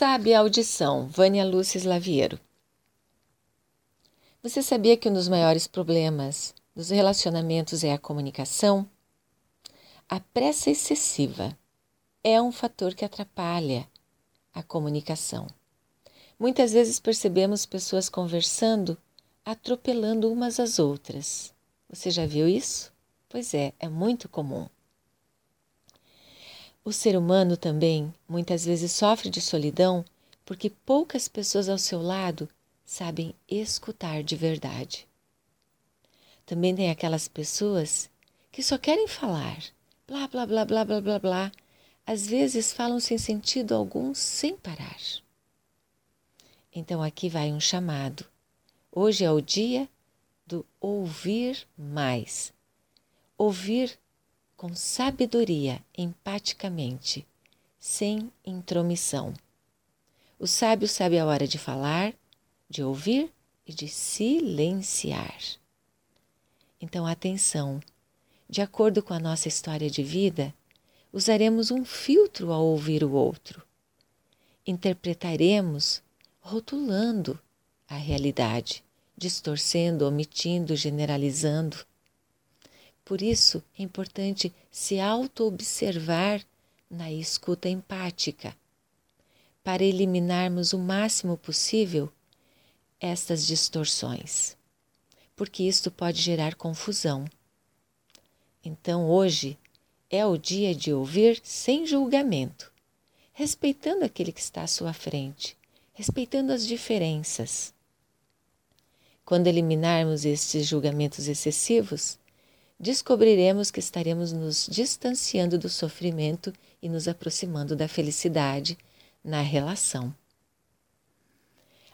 Sabe a audição, Vânia Lúcia Slaviero. Você sabia que um dos maiores problemas dos relacionamentos é a comunicação? A pressa excessiva é um fator que atrapalha a comunicação. Muitas vezes percebemos pessoas conversando atropelando umas às outras. Você já viu isso? Pois é, é muito comum. O ser humano também muitas vezes sofre de solidão porque poucas pessoas ao seu lado sabem escutar de verdade. Também tem aquelas pessoas que só querem falar, blá blá blá blá blá blá blá, às vezes falam sem sentido algum sem parar. Então aqui vai um chamado. Hoje é o dia do ouvir mais. Ouvir com sabedoria, empaticamente, sem intromissão. O sábio sabe a hora de falar, de ouvir e de silenciar. Então, atenção! De acordo com a nossa história de vida, usaremos um filtro ao ouvir o outro. Interpretaremos rotulando a realidade, distorcendo, omitindo, generalizando. Por isso é importante se auto-observar na escuta empática, para eliminarmos o máximo possível estas distorções, porque isto pode gerar confusão. Então hoje é o dia de ouvir sem julgamento, respeitando aquele que está à sua frente, respeitando as diferenças. Quando eliminarmos estes julgamentos excessivos, descobriremos que estaremos nos distanciando do sofrimento e nos aproximando da felicidade na relação.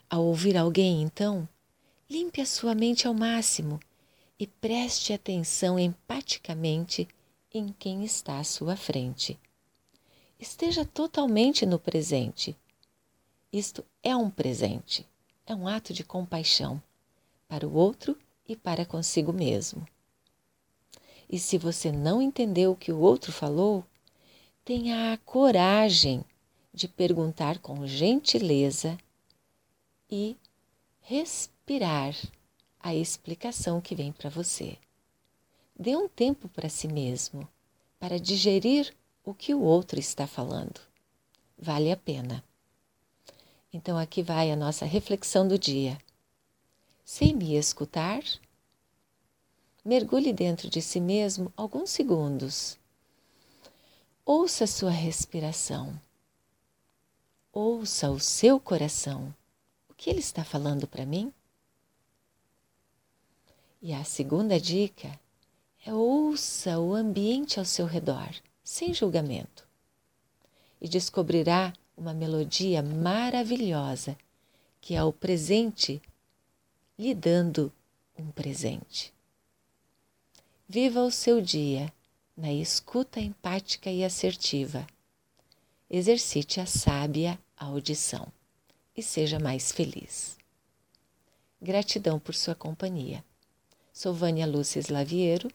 Ao ouvir alguém, então, limpe a sua mente ao máximo e preste atenção empaticamente em quem está à sua frente. Esteja totalmente no presente. Isto é um presente, é um ato de compaixão para o outro e para consigo mesmo. E se você não entendeu o que o outro falou, tenha a coragem de perguntar com gentileza e respirar a explicação que vem para você. Dê um tempo para si mesmo, para digerir o que o outro está falando. Vale a pena. Então, aqui vai a nossa reflexão do dia. Sem me escutar, mergulhe dentro de si mesmo alguns segundos. Ouça sua respiração. Ouça o seu coração. O que ele está falando para mim? E a segunda dica é ouça o ambiente ao seu redor, sem julgamento. E descobrirá uma melodia maravilhosa que é o presente lhe dando um presente. Viva o seu dia na escuta empática e assertiva. Exercite a sábia audição e seja mais feliz. Gratidão por sua companhia. Sou Vânia Lúcia Slaviero,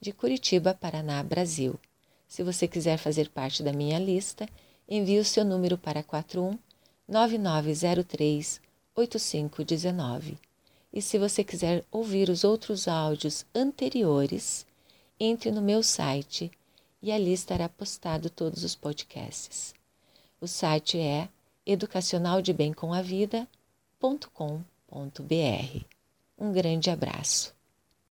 de Curitiba, Paraná, Brasil. Se você quiser fazer parte da minha lista, envie o seu número para 41 9903 8519. E se você quiser ouvir os outros áudios anteriores, entre no meu site e ali estará postado todos os podcasts. O site é educacionaldebemcomavida.com.br. Um grande abraço.